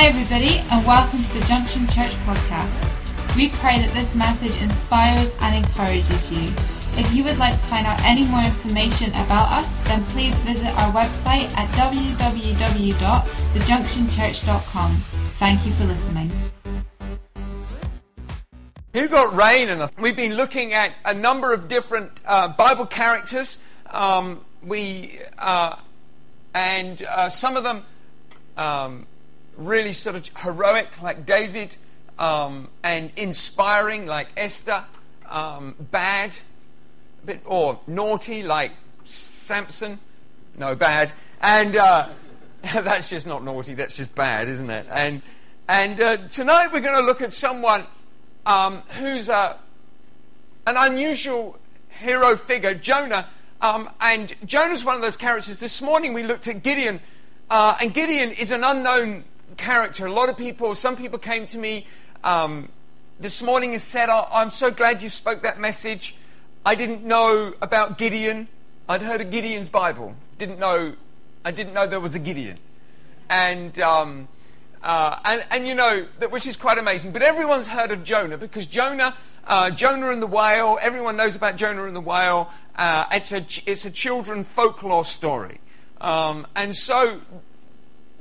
Hi, everybody, and welcome to the Junction Church podcast. We pray that this message inspires and encourages you. If you would like to find out any more information about us, then please visit our website at www.thejunctionchurch.com. Thank you for listening. Who got rain? And we've been looking at a number of different uh, Bible characters. Um, we uh, and uh, some of them um, really sort of heroic, like David, um, and inspiring, like Esther. Um, bad, bit or naughty, like Samson. No, bad. And uh, that's just not naughty. That's just bad, isn't it? And and uh, tonight we're going to look at someone um, who's a, an unusual hero figure, Jonah. Um, and Jonah's one of those characters. This morning we looked at Gideon, uh, and Gideon is an unknown character. A lot of people, some people came to me um, this morning and said, oh, I'm so glad you spoke that message. I didn't know about Gideon. I'd heard of Gideon's Bible. Didn't know, I didn't know there was a Gideon. And um, uh, and, and you know, that, which is quite amazing. But everyone's heard of Jonah because Jonah, uh, Jonah and the whale, everyone knows about Jonah and the whale. Uh, it's, a, it's a children folklore story. Um, and so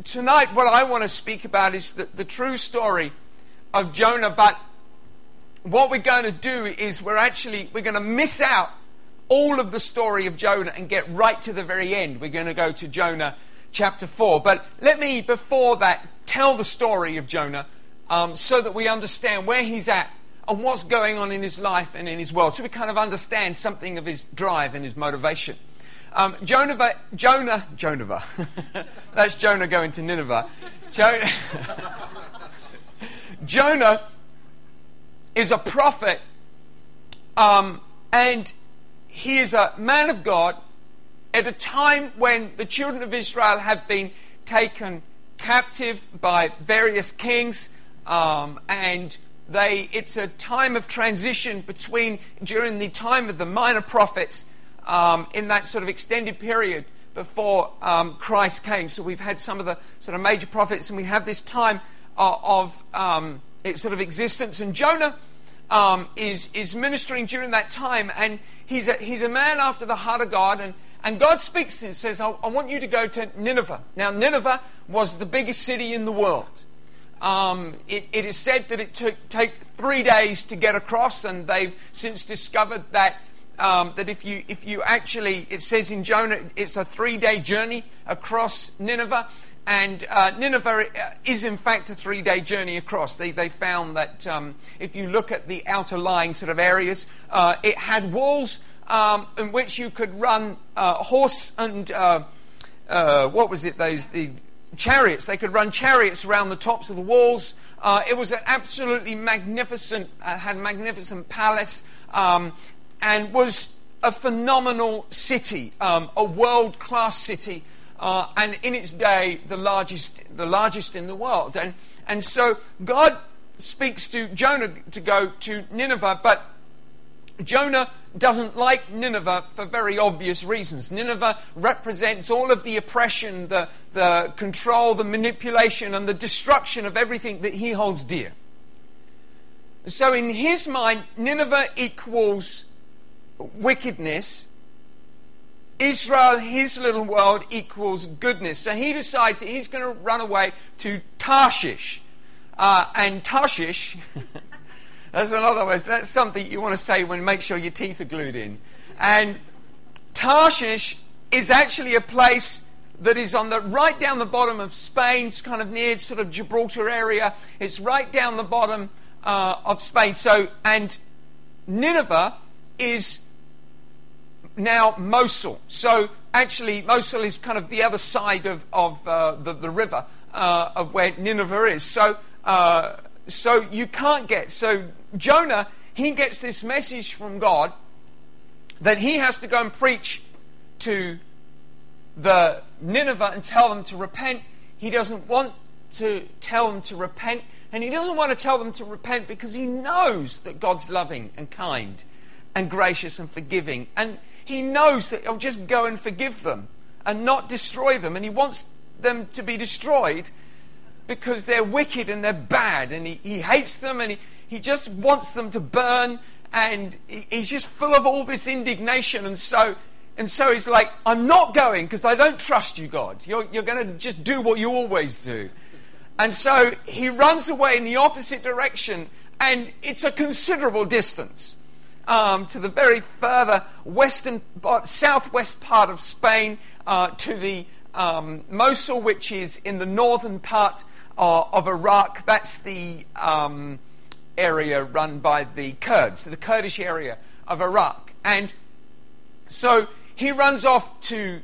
tonight, what I want to speak about is the, the true story of Jonah. But what we're going to do is we're actually, we're going to miss out all of the story of Jonah and get right to the very end. We're going to go to Jonah chapter 4. But let me, before that, tell the story of Jonah um, so that we understand where he's at and what's going on in his life and in his world. So we kind of understand something of his drive and his motivation. Um, Jonah, Jonah, Jonah, that's Jonah going to Nineveh. Jonah, Jonah is a prophet, um, and he is a man of God at a time when the children of Israel have been taken captive by various kings, um, and they, it's a time of transition between during the time of the minor prophets um, in that sort of extended period before um, Christ came. So we've had some of the sort of major prophets, and we have this time uh, of um, sort of existence. And Jonah um, is is ministering during that time, and he's a, he's a man after the heart of God, and and God speaks and says, I, I, want you to go to Nineveh. Now, Nineveh was the biggest city in the world. Um, it, it is said that it took take three days to get across, and they've since discovered that um, that if you if you actually it says in Jonah it's a three day journey across Nineveh, and uh, Nineveh is in fact a three day journey across. They they found that um, if you look at the outer lying sort of areas, uh, it had walls um, in which you could run uh, horse and uh, uh, what was it? Those the chariots. They could run chariots around the tops of the walls. Uh, it was an absolutely magnificent, uh, had a magnificent palace, um, and was a phenomenal city, um, a world-class city, uh, and in its day the largest, the largest in the world. And and so God speaks to Jonah to go to Nineveh, but Jonah doesn't like Nineveh for very obvious reasons. Nineveh represents all of the oppression, the, the control, the manipulation, and the destruction of everything that he holds dear. So, in his mind, Nineveh equals wickedness. Israel, his little world, equals goodness. So he decides that he's going to run away to Tarshish. Uh, and Tarshish That's another way. That's something you want to say when make sure your teeth are glued in. And Tarshish is actually a place that is on the right down the bottom of Spain, it's kind of near sort of Gibraltar area. It's right down the bottom uh, of Spain. So, and Nineveh is now Mosul. So actually, Mosul is kind of the other side of, of uh, the, the river uh, of where Nineveh is. So, uh, so you can't get so Jonah, he gets this message from God that he has to go and preach to the Nineveh and tell them to repent. He doesn't want to tell them to repent, and he doesn't want to tell them to repent because he knows that God's loving and kind and gracious and forgiving. And he knows that he'll just go and forgive them and not destroy them. And he wants them to be destroyed because they're wicked and they're bad, and he, he hates them and he, he just wants them to burn, and he, he's just full of all this indignation. And so, and so he's like, I'm not going because I don't trust you, God. You're, you're going to just do what you always do. And so he runs away in the opposite direction, and it's a considerable distance um, to the very further western, southwest part of Spain, uh, to the um, Mosul, which is in the northern part uh, of Iraq. That's the um, area run by the Kurds, the Kurdish area of Iraq. And so he runs off to,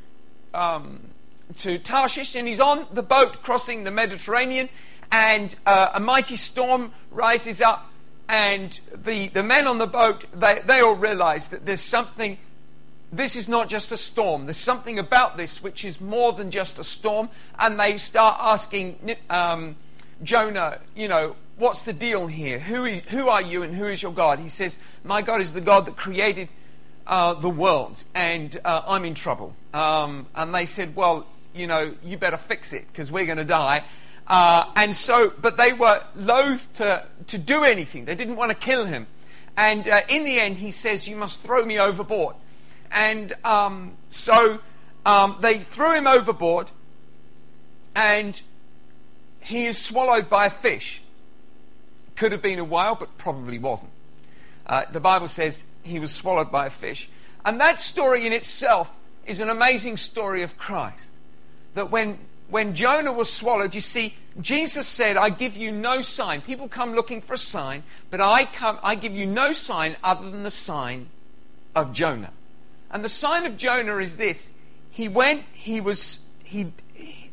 um, to Tarshish and he's on the boat crossing the Mediterranean. And uh, a mighty storm rises up. And the, the men on the boat, they, they all realize that there's something this is not just a storm. There's something about this which is more than just a storm. And they start asking um, Jonah, you know, what's the deal here? Who, is, who are you and who is your God? He says, My God is the God that created uh, the world, and uh, I'm in trouble. Um, and they said, Well, you know, you better fix it because we're going to die. Uh, and so, but they were loath to, to do anything. They didn't want to kill him. And uh, in the end, he says, You must throw me overboard. And um, so um, they threw him overboard, and he is swallowed by a fish. Could have been a whale, but probably wasn't. Uh, the Bible says he was swallowed by a fish. And that story in itself is an amazing story of Christ. That when, when Jonah was swallowed, you see, Jesus said, I give you no sign. People come looking for a sign, but I, come, I give you no sign other than the sign of Jonah. And the sign of Jonah is this he went, he was, he,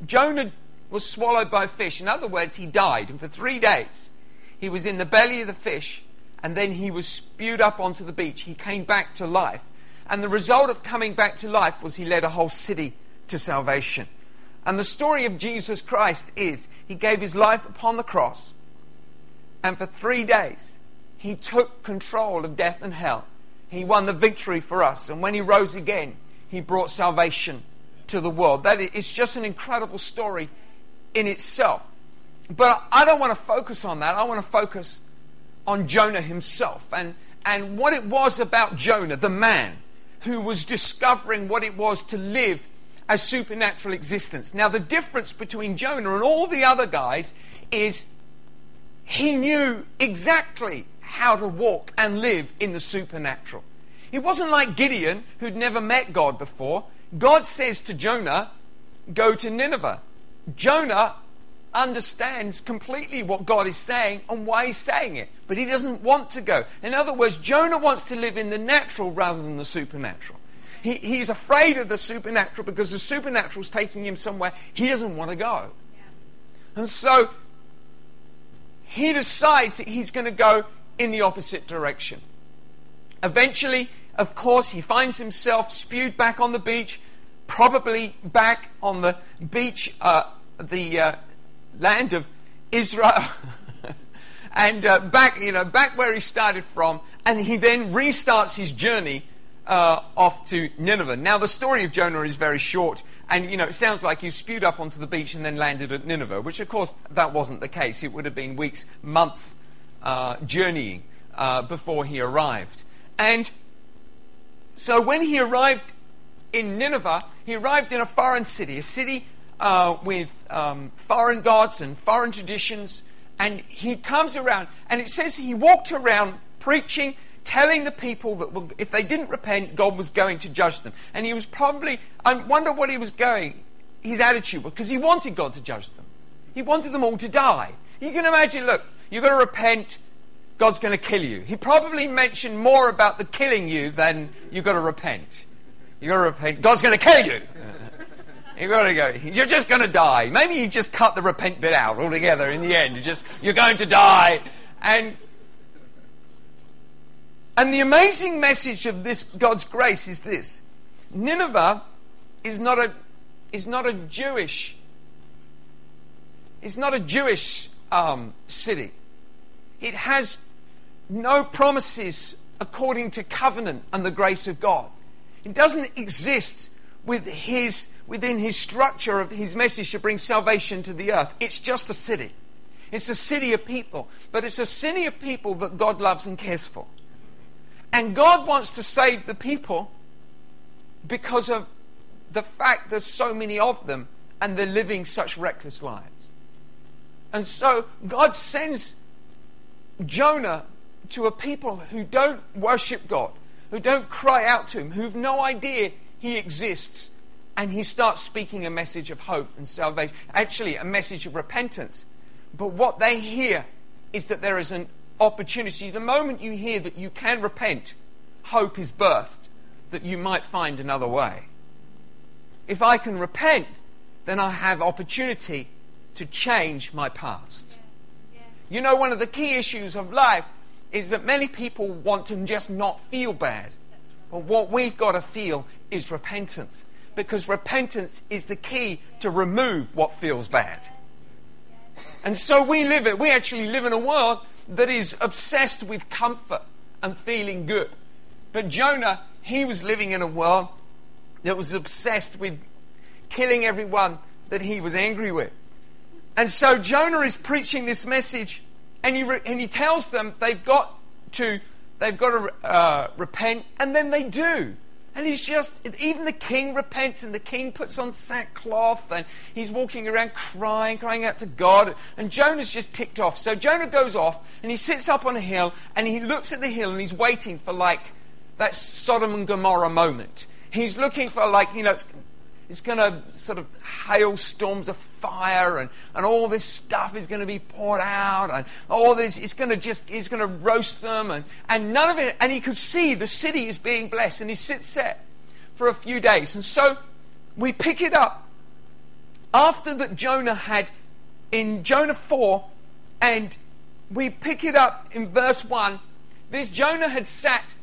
Jonah was swallowed by a fish. In other words, he died. And for three days, he was in the belly of the fish, and then he was spewed up onto the beach. He came back to life. And the result of coming back to life was he led a whole city to salvation. And the story of Jesus Christ is he gave his life upon the cross, and for three days, he took control of death and hell. He won the victory for us. And when he rose again, he brought salvation to the world. That is just an incredible story in itself. But I don't want to focus on that. I want to focus on Jonah himself and, and what it was about Jonah, the man who was discovering what it was to live a supernatural existence. Now, the difference between Jonah and all the other guys is he knew exactly how to walk and live in the supernatural. It wasn't like Gideon, who'd never met God before. God says to Jonah, Go to Nineveh. Jonah understands completely what God is saying and why he's saying it, but he doesn't want to go. In other words, Jonah wants to live in the natural rather than the supernatural. He, he's afraid of the supernatural because the supernatural is taking him somewhere he doesn't want to go. And so he decides that he's going to go in the opposite direction. Eventually, of course, he finds himself spewed back on the beach, probably back on the beach, uh, the uh, land of Israel, and uh, back, you know, back where he started from, and he then restarts his journey uh, off to Nineveh. Now, the story of Jonah is very short, and you know, it sounds like he spewed up onto the beach and then landed at Nineveh, which, of course, that wasn't the case. It would have been weeks, months uh, journeying uh, before he arrived. And so when he arrived in Nineveh, he arrived in a foreign city, a city uh, with um, foreign gods and foreign traditions. And he comes around, and it says he walked around preaching, telling the people that if they didn't repent, God was going to judge them. And he was probably, I wonder what he was going, his attitude was, because he wanted God to judge them. He wanted them all to die. You can imagine, look, you've got to repent, God's going to kill you. He probably mentioned more about the killing you than you've got to repent. You've got to repent, God's going to kill you. You've got to go. You're just going to die. Maybe you just cut the repent bit out altogether in the end. you're just you're going to die. And and the amazing message of this God's grace is this. Nineveh is not a is not a Jewish is not a Jewish um, city. It has no promises according to covenant and the grace of God. It doesn't exist with his, within his structure of his message to bring salvation to the earth. It's just a city. It's a city of people, but it's a city of people that God loves and cares for. And God wants to save the people because of the fact there's so many of them and they're living such reckless lives. And so God sends Jonah to a people who don't worship God, who don't cry out to Him, who've no idea He exists. And He starts speaking a message of hope and salvation, actually, a message of repentance. But what they hear is that there is an opportunity. The moment you hear that you can repent, hope is birthed that you might find another way. If I can repent, then I have opportunity to change my past. You know, one of the key issues of life is that many people want to just not feel bad. But what we've got to feel is repentance. Because repentance is the key to remove what feels bad. And so we live it. We actually live in a world that is obsessed with comfort and feeling good. But Jonah, he was living in a world that was obsessed with killing everyone that he was angry with. And so Jonah is preaching this message, and he, re- and he tells them they've got to, they've got to uh, repent, and then they do. And he's just, even the king repents, and the king puts on sackcloth, and he's walking around crying, crying out to God. And Jonah's just ticked off. So Jonah goes off, and he sits up on a hill, and he looks at the hill, and he's waiting for like that Sodom and Gomorrah moment. He's looking for like, you know, it's, going to sort of hail storms of fire and, and all this stuff is going to be poured out and all this, it's going to just, he's going to roast them and, and none of it, and he could see the city is being blessed and he sits there for a few days. And so we pick it up after that Jonah had in Jonah 4 and we pick it up in verse 1. This Jonah had sat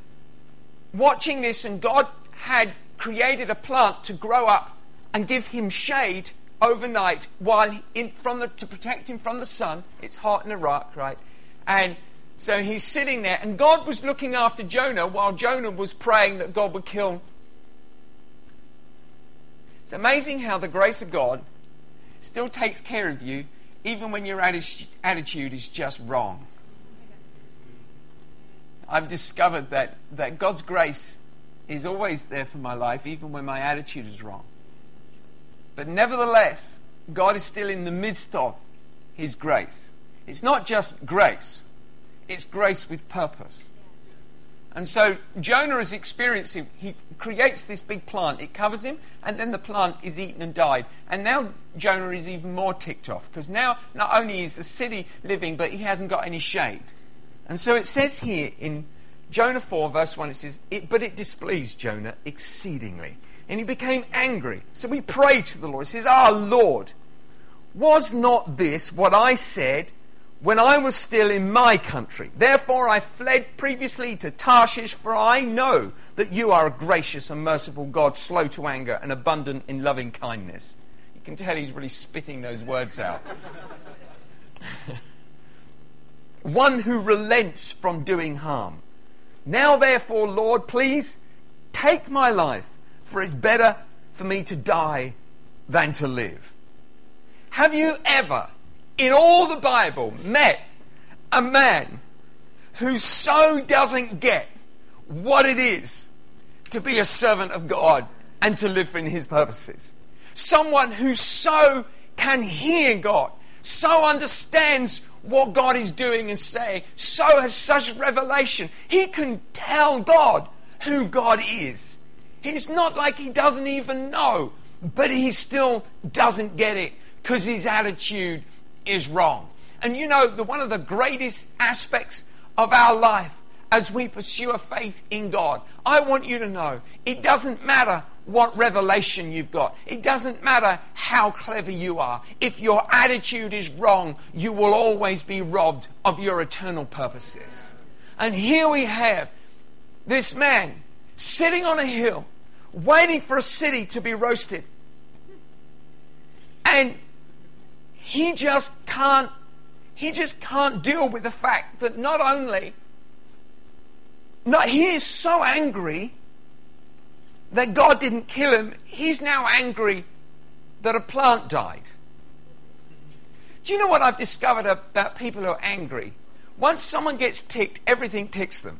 watching this and God had created a plant to grow up and give him shade overnight while in, from the, to protect him from the sun. It's hot in Iraq, right? And so he's sitting there, and God was looking after Jonah while Jonah was praying that God would kill. It's amazing how the grace of God still takes care of you even when your attitude is just wrong. I've discovered that, that God's grace is always there for my life, even when my attitude is wrong. But nevertheless, God is still in the midst of His grace. It's not just grace, it's grace with purpose. And so Jonah is experiencing, he creates this big plant, it covers him, and then the plant is eaten and died. And now Jonah is even more ticked off, because now not only is the city living, but he hasn't got any shade. And so it says here in Jonah 4, verse 1, it says, it, But it displeased Jonah exceedingly, and he became angry. So we prayed to the Lord. He says, Ah, Lord, was not this what I said when I was still in my country? Therefore I fled previously to Tarshish, for I know that you are a gracious and merciful God, slow to anger and abundant in loving kindness. You can tell he's really spitting those words out. one who relents from doing harm. Now, therefore, Lord, please take my life, for it's better for me to die than to live. Have you ever, in all the Bible, met a man who so doesn't get what it is to be a servant of God and to live in his purposes? Someone who so can hear God, so understands what God is doing and saying, so has such revelation. He can tell God who God is. He's not like he doesn't even know, but he still doesn't get it because his attitude is wrong. And you know, the, one of the greatest aspects of our life as we pursue a faith in God, I want you to know it doesn't matter what revelation you've got. It doesn't matter how clever you are. If your attitude is wrong, you will always be robbed of your eternal purposes. And here we have this man sitting on a hill, waiting for a city to be roasted. And he just can't he just can't deal with the fact that not only not he is so angry that God didn't kill him, he's now angry that a plant died. Do you know what I've discovered about people who are angry? Once someone gets ticked, everything ticks them.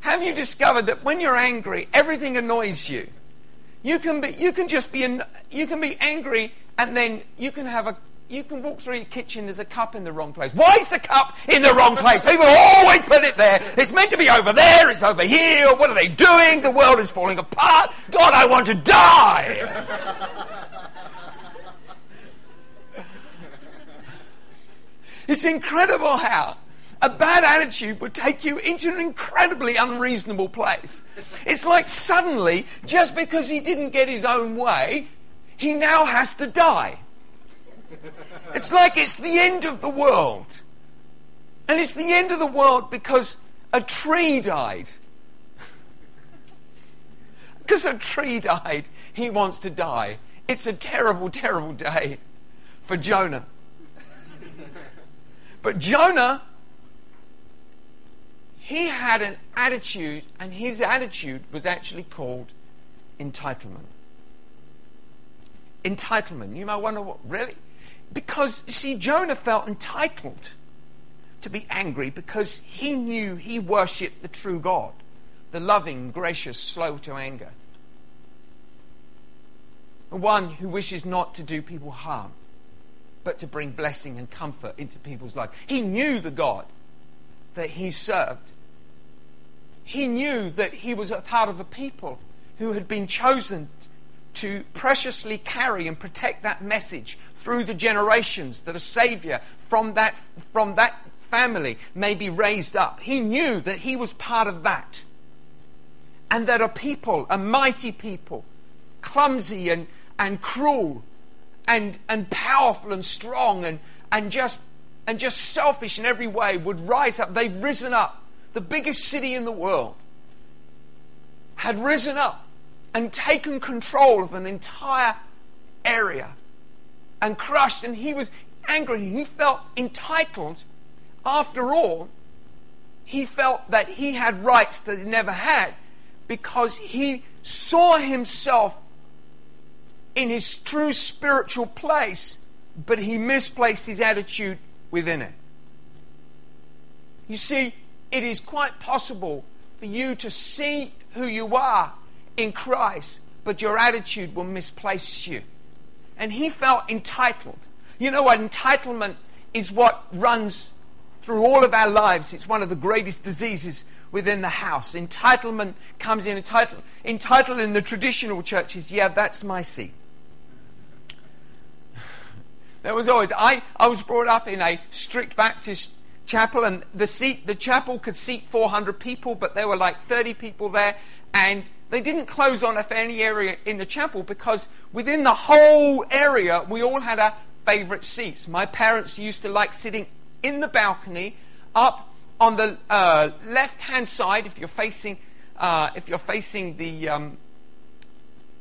Have you discovered that when you're angry, everything annoys you? You can be, you can just be, you can be angry, and then you can have a, you can walk through your kitchen. There's a cup in the wrong place. Why is the cup in the wrong place? People always put it there. It's meant to be over there. It's over here. What are they doing? The world is falling apart. God, I want to die. It's incredible how a bad attitude would take you into an incredibly unreasonable place. It's like suddenly, just because he didn't get his own way, he now has to die. It's like it's the end of the world. And it's the end of the world because a tree died. because a tree died, he wants to die. It's a terrible, terrible day for Jonah. But Jonah, he had an attitude, and his attitude was actually called entitlement. Entitlement. You might wonder what, really? Because, see, Jonah felt entitled to be angry because he knew he worshipped the true God, the loving, gracious, slow to anger, the one who wishes not to do people harm but to bring blessing and comfort into people's life. He knew the God that he served. He knew that he was a part of a people who had been chosen to preciously carry and protect that message through the generations that a savior from that, from that family may be raised up. He knew that he was part of that. And that a people, a mighty people, clumsy and, and cruel, and, and powerful and strong and, and, just, and just selfish in every way would rise up. They've risen up. The biggest city in the world had risen up and taken control of an entire area and crushed. And he was angry. He felt entitled. After all, he felt that he had rights that he never had because he saw himself in his true spiritual place, but he misplaced his attitude within it. You see, it is quite possible for you to see who you are in Christ, but your attitude will misplace you. And he felt entitled. You know what? Entitlement is what runs through all of our lives. It's one of the greatest diseases within the house. Entitlement comes in. Entitled, entitled in the traditional churches, yeah, that's my seat. There was always I, I was brought up in a strict Baptist chapel and the seat the chapel could seat 400 people but there were like 30 people there and they didn't close on us any area in the chapel because within the whole area we all had our favorite seats. My parents used to like sitting in the balcony up on the uh, left hand side if you're facing uh, if you're facing the um,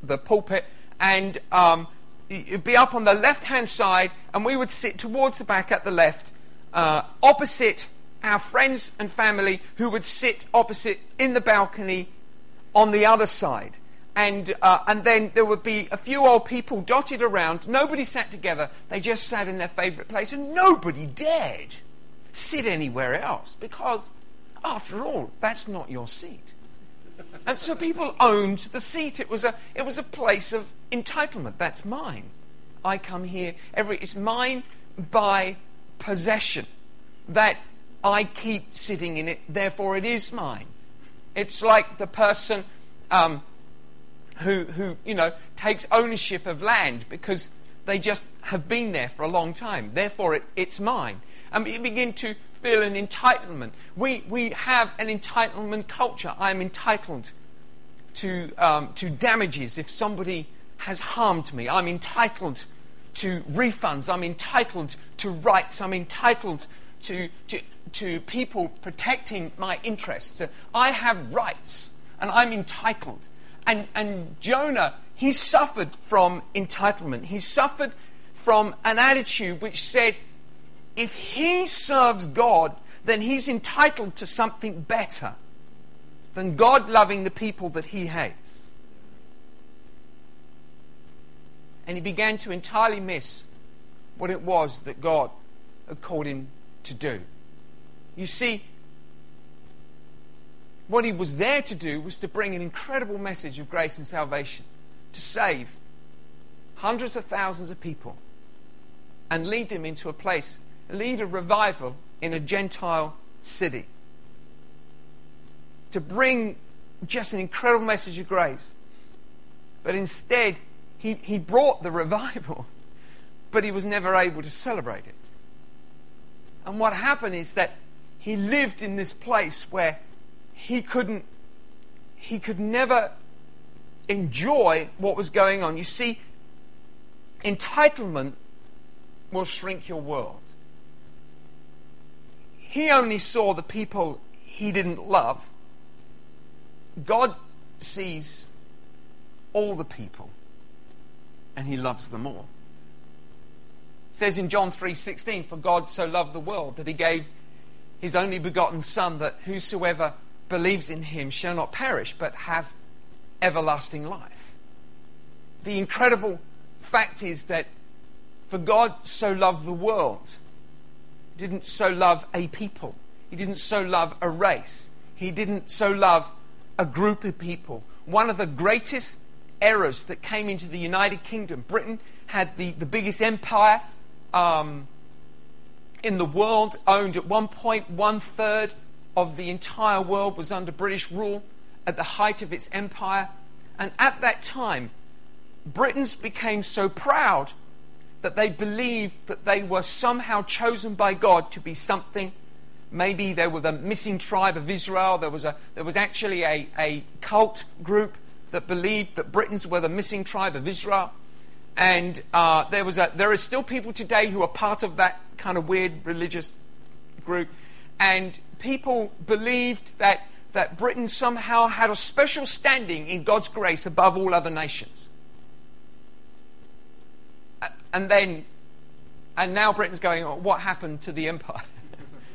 the pulpit. And um, you'd be up on the left hand side, and we would sit towards the back at the left, uh, opposite our friends and family who would sit opposite in the balcony on the other side. And, uh, and then there would be a few old people dotted around. Nobody sat together. They just sat in their favorite place. And nobody dared sit anywhere else because, after all, that's not your seat. And so people owned the seat. It was a, it was a place of entitlement. That's mine. I come here every. It's mine by possession. That I keep sitting in it. Therefore, it is mine. It's like the person um, who, who you know takes ownership of land because they just have been there for a long time. Therefore, it, it's mine. And you begin to feel an entitlement. We, we have an entitlement culture. I'm entitled to, um, to damages if somebody has harmed me. I'm entitled to refunds. I'm entitled to rights. I'm entitled to, to, to people protecting my interests. I have rights and I'm entitled. And, and Jonah, he suffered from entitlement. He suffered from an attitude which said, if he serves God, then he's entitled to something better than God loving the people that he hates. And he began to entirely miss what it was that God had called him to do. You see, what he was there to do was to bring an incredible message of grace and salvation, to save hundreds of thousands of people and lead them into a place, lead a revival in a Gentile city. To bring just an incredible message of grace. But instead, he, he brought the revival, but he was never able to celebrate it. And what happened is that he lived in this place where he couldn't, he could never enjoy what was going on. You see, entitlement will shrink your world. He only saw the people he didn't love. God sees all the people and he loves them all. Says in John 3:16 for God so loved the world that he gave his only begotten son that whosoever believes in him shall not perish but have everlasting life. The incredible fact is that for God so loved the world, he didn't so love a people, he didn't so love a race, he didn't so love a group of people. One of the greatest errors that came into the United Kingdom, Britain had the, the biggest empire um, in the world, owned at one point one third of the entire world was under British rule at the height of its empire. And at that time, Britons became so proud that they believed that they were somehow chosen by God to be something. Maybe they were the missing tribe of Israel. There was, a, there was actually a, a cult group that believed that Britons were the missing tribe of Israel. And uh, there, was a, there are still people today who are part of that kind of weird religious group. And people believed that, that Britain somehow had a special standing in God's grace above all other nations. And then, and now Britain's going, oh, what happened to the empire?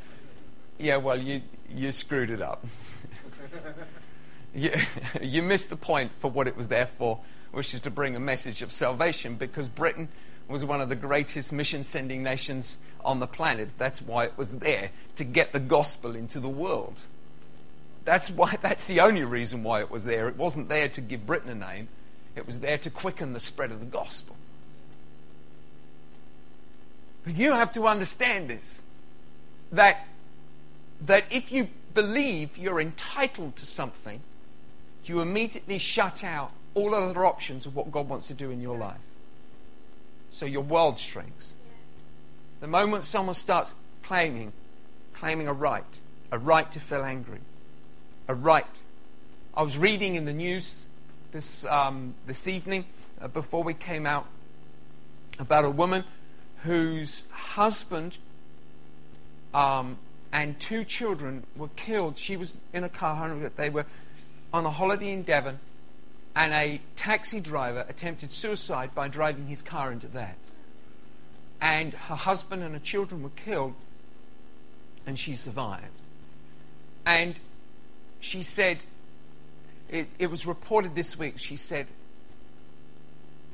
yeah, well, you, you screwed it up. you, you missed the point for what it was there for, which is to bring a message of salvation because Britain was one of the greatest mission sending nations on the planet. That's why it was there, to get the gospel into the world. That's why that's the only reason why it was there. It wasn't there to give Britain a name. It was there to quicken the spread of the gospel. But you have to understand this that, that if you believe you're entitled to something, you immediately shut out all other options of what God wants to do in your life. So your world shrinks. The moment someone starts claiming, claiming a right, a right to feel angry, a right. I was reading in the news this, um, this evening uh, before we came out about a woman whose husband um, and two children were killed. She was in a car, they were on a holiday in Devon, and a taxi driver attempted suicide by driving his car into that. And her husband and her children were killed, and she survived. And she said, it, it was reported this week, she said,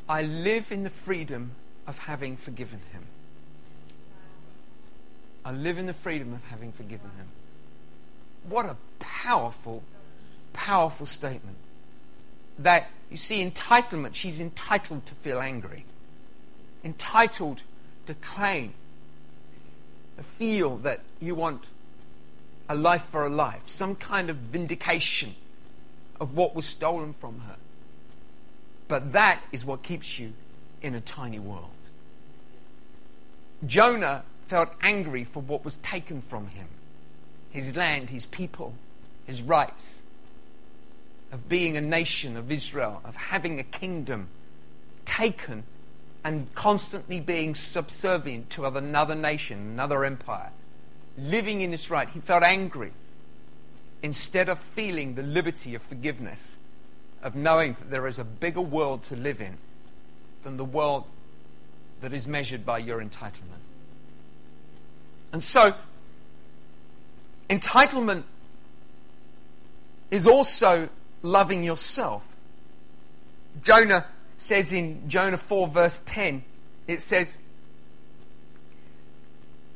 I live in the freedom of having forgiven him. I live in the freedom of having forgiven him. What a powerful, powerful statement that, you see, entitlement, she's entitled to feel angry, entitled to claim, to feel that you want a life for a life, some kind of vindication of what was stolen from her. But that is what keeps you in a tiny world. Jonah felt angry for what was taken from him his land, his people, his rights of being a nation of Israel, of having a kingdom taken and constantly being subservient to another nation, another empire, living in this right. He felt angry instead of feeling the liberty of forgiveness, of knowing that there is a bigger world to live in than the world that is measured by your entitlement. And so, entitlement is also loving yourself. Jonah says in Jonah 4, verse 10, it says,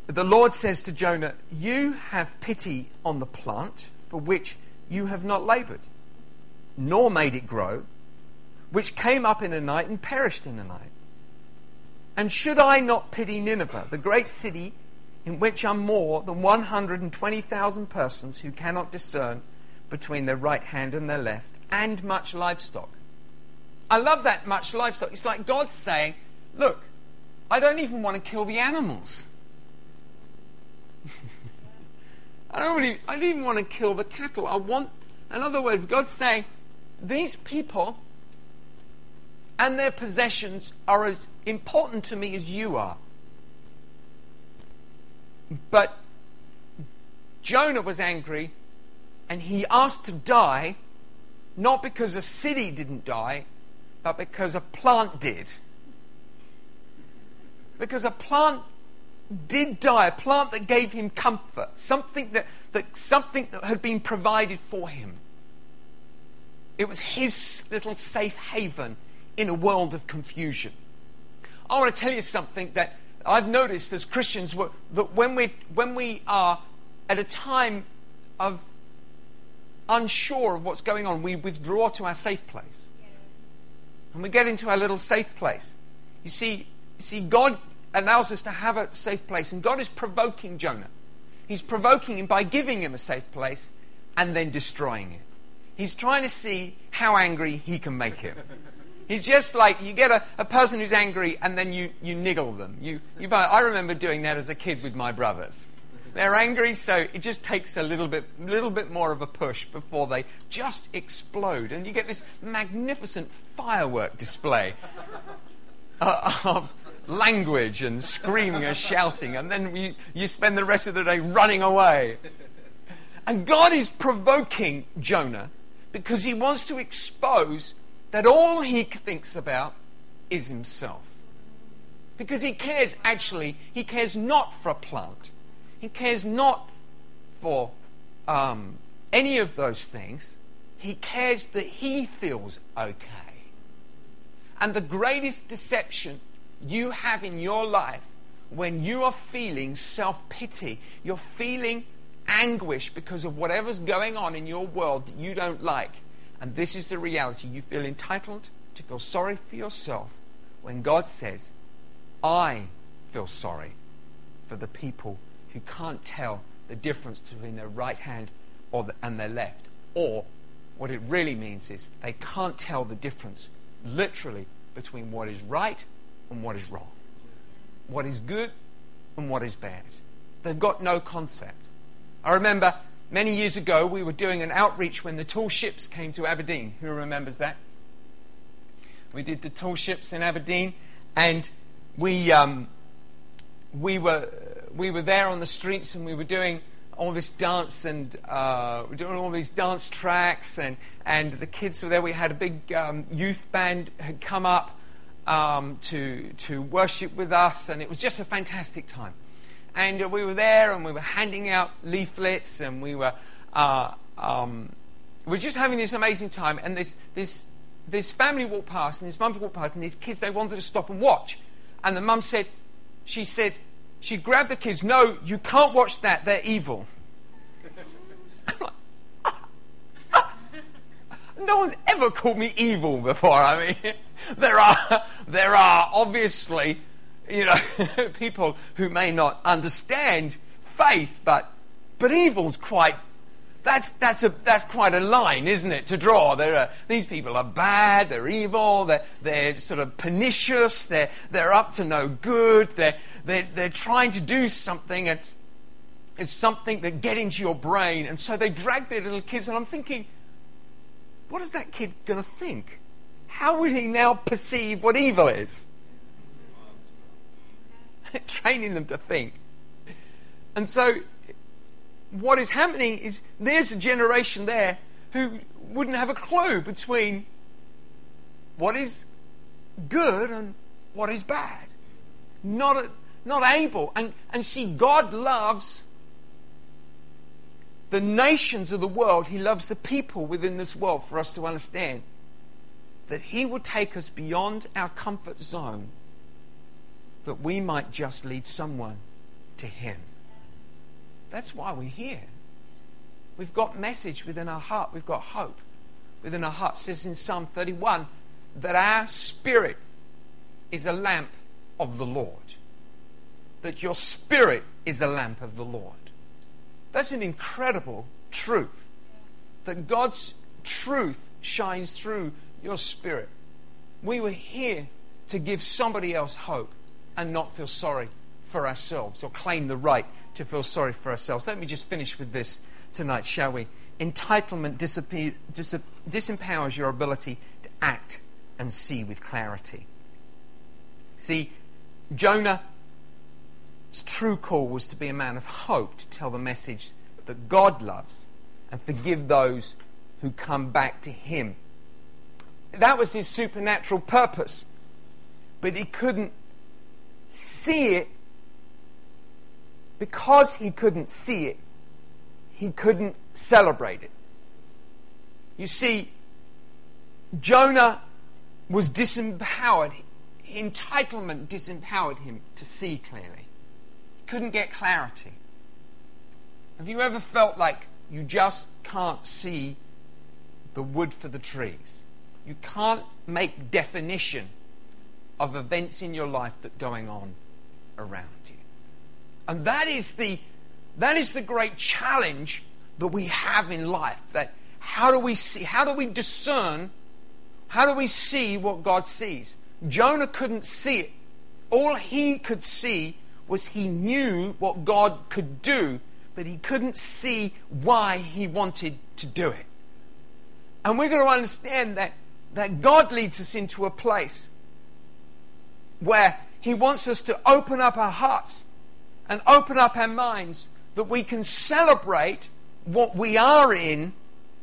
The Lord says to Jonah, You have pity on the plant for which you have not labored, nor made it grow, which came up in a night and perished in a night. And should I not pity Nineveh, the great city in which are more than 120,000 persons who cannot discern between their right hand and their left, and much livestock? I love that much livestock. It's like God saying, Look, I don't even want to kill the animals. I don't really, I don't even want to kill the cattle. I want, in other words, God's saying, these people and their possessions are as important to me as you are. But Jonah was angry and he asked to die not because a city didn't die, but because a plant did. Because a plant did die, a plant that gave him comfort, something that, that, something that had been provided for him. It was his little safe haven in a world of confusion. I want to tell you something that I've noticed as Christians that when we, when we are at a time of unsure of what's going on, we withdraw to our safe place. And we get into our little safe place. You see, you see, God allows us to have a safe place, and God is provoking Jonah. He's provoking him by giving him a safe place and then destroying it. He's trying to see how angry he can make him. He's just like you get a, a person who's angry and then you, you niggle them. You, you, I remember doing that as a kid with my brothers. They're angry, so it just takes a little bit, little bit more of a push before they just explode. And you get this magnificent firework display uh, of language and screaming and shouting. And then you, you spend the rest of the day running away. And God is provoking Jonah because he wants to expose that all he thinks about is himself. Because he cares, actually, he cares not for a plant. He cares not for um, any of those things. He cares that he feels okay. And the greatest deception you have in your life when you are feeling self pity, you're feeling anguish because of whatever's going on in your world that you don't like. And this is the reality. You feel entitled to feel sorry for yourself when God says, I feel sorry for the people who can't tell the difference between their right hand the, and their left. Or what it really means is they can't tell the difference, literally, between what is right and what is wrong, what is good and what is bad. They've got no concept. I remember many years ago we were doing an outreach when the tall ships came to Aberdeen. Who remembers that? We did the tall ships in Aberdeen, and we um, we were we were there on the streets and we were doing all this dance and uh, we're doing all these dance tracks and, and the kids were there. We had a big um, youth band had come up um, to, to worship with us and it was just a fantastic time. And uh, we were there and we were handing out leaflets and we were, uh, um, we were just having this amazing time. And this, this, this family walked past and this mum walked past and these kids, they wanted to stop and watch. And the mum said, she said, she grabbed the kids, no, you can't watch that, they're evil. no one's ever called me evil before. I mean, there are, there are obviously you know, people who may not understand faith, but but evil's quite that's that's a that's quite a line, isn't it, to draw? Are these people are bad, they're evil, they're they're sort of pernicious, they're they're up to no good, they're they're, they're trying to do something and it's something that get into your brain, and so they drag their little kids, and I'm thinking, what is that kid gonna think? How would he now perceive what evil is? training them to think. And so, what is happening is there's a generation there who wouldn't have a clue between what is good and what is bad. Not, not able. And, and see, God loves the nations of the world, He loves the people within this world for us to understand that He will take us beyond our comfort zone that we might just lead someone to Him. That's why we're here. We've got message within our heart. We've got hope within our heart. It says in Psalm 31 that our spirit is a lamp of the Lord. That your spirit is a lamp of the Lord. That's an incredible truth. That God's truth shines through your spirit. We were here to give somebody else hope and not feel sorry for ourselves or claim the right to feel sorry for ourselves. Let me just finish with this tonight, shall we? Entitlement disempowers your ability to act and see with clarity. See, Jonah's true call was to be a man of hope, to tell the message that God loves and forgive those who come back to Him. That was his supernatural purpose. But he couldn't see it because he couldn't see it, he couldn't celebrate it. You see, Jonah was disempowered. Entitlement disempowered him to see clearly. He couldn't get clarity. Have you ever felt like you just can't see the wood for the trees? You can't make definition of events in your life that are going on around you. And that is the that is the great challenge that we have in life. That how do we see, how do we discern, how do we see what God sees? Jonah couldn't see it. All he could see was he knew what God could do, but he couldn't see why he wanted to do it. And we're going to understand that, that God leads us into a place where he wants us to open up our hearts and open up our minds that we can celebrate what we are in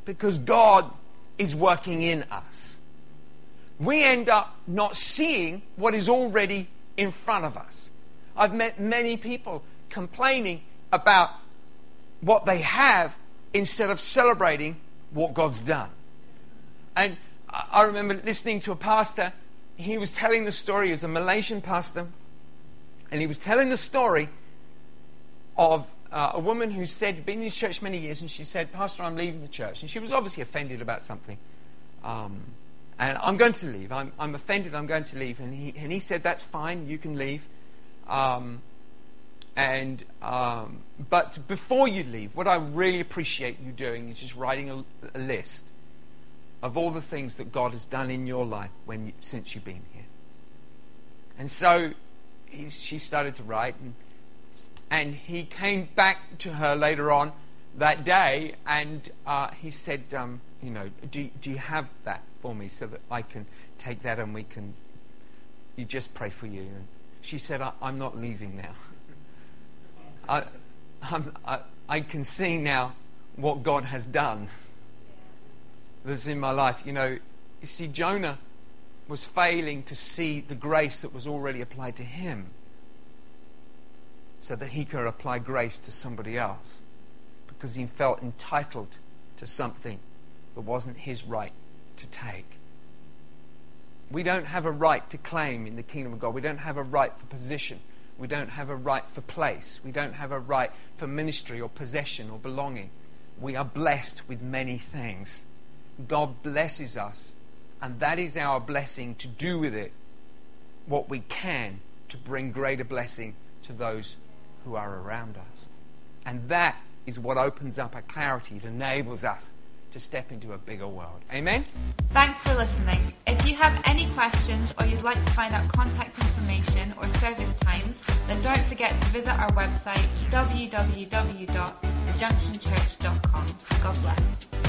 because God is working in us. We end up not seeing what is already in front of us. I've met many people complaining about what they have instead of celebrating what God's done. And I remember listening to a pastor, he was telling the story, he was a Malaysian pastor, and he was telling the story of uh, a woman who said, been in church many years, and she said, Pastor, I'm leaving the church. And she was obviously offended about something. Um, and I'm going to leave. I'm, I'm, offended, I'm going to leave. And he, and he said, That's fine, you can leave. Um, and um, but before you leave, what I really appreciate you doing is just writing a, a list of all the things that God has done in your life when since you've been here. And so she started to write, and and he came back to her later on that day and uh, he said, um, You know, do, do you have that for me so that I can take that and we can, you just pray for you? And she said, I, am not leaving now. I, I, I can see now what God has done that's in my life. You know, you see, Jonah was failing to see the grace that was already applied to him so that he could apply grace to somebody else because he felt entitled to something that wasn't his right to take. We don't have a right to claim in the kingdom of God. We don't have a right for position. We don't have a right for place. We don't have a right for ministry or possession or belonging. We are blessed with many things. God blesses us, and that is our blessing to do with it what we can to bring greater blessing to those who are around us. And that is what opens up a clarity. It enables us to step into a bigger world. Amen? Thanks for listening. If you have any questions or you'd like to find out contact information or service times, then don't forget to visit our website www.thejunctionchurch.com. God bless.